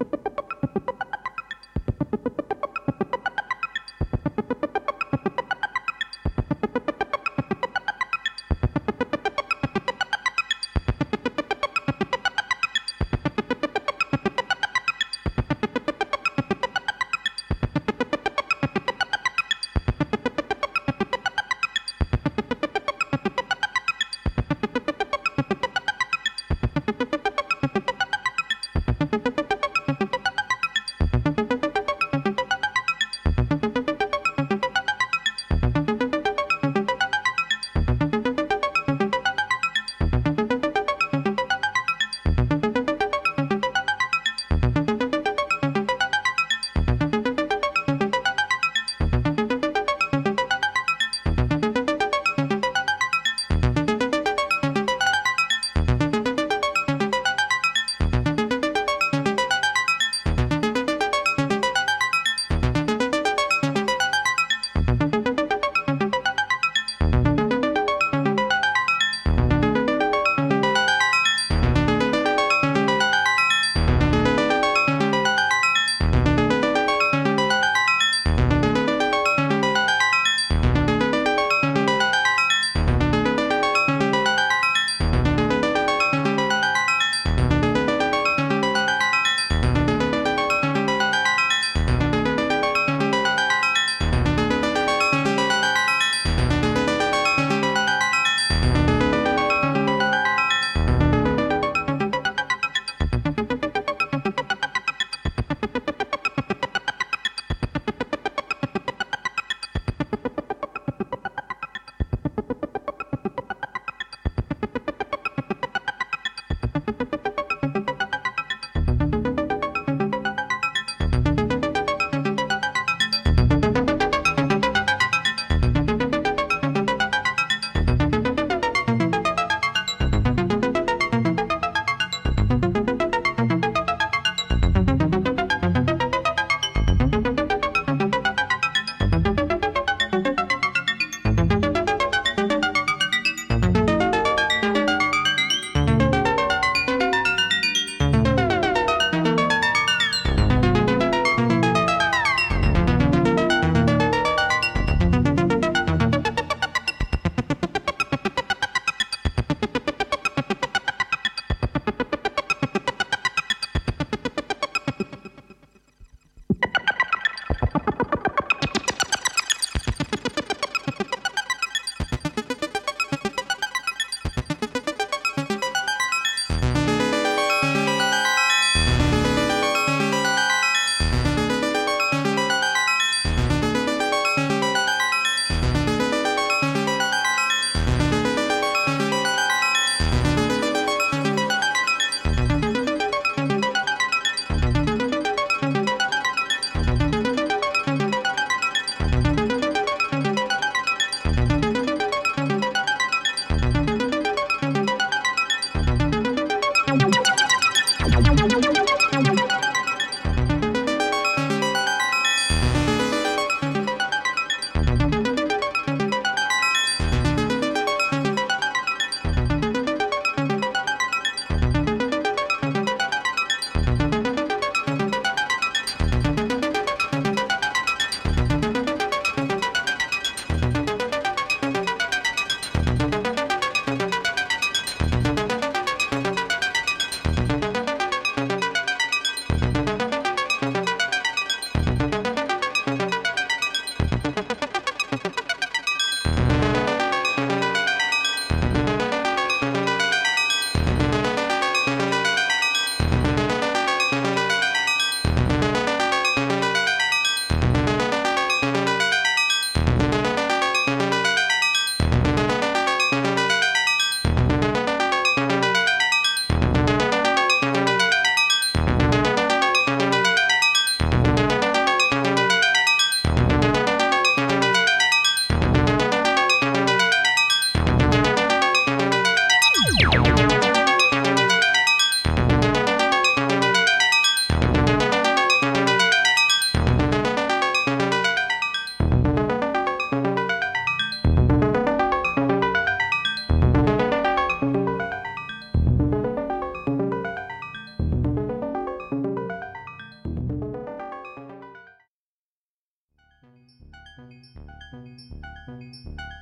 Thank you.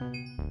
Música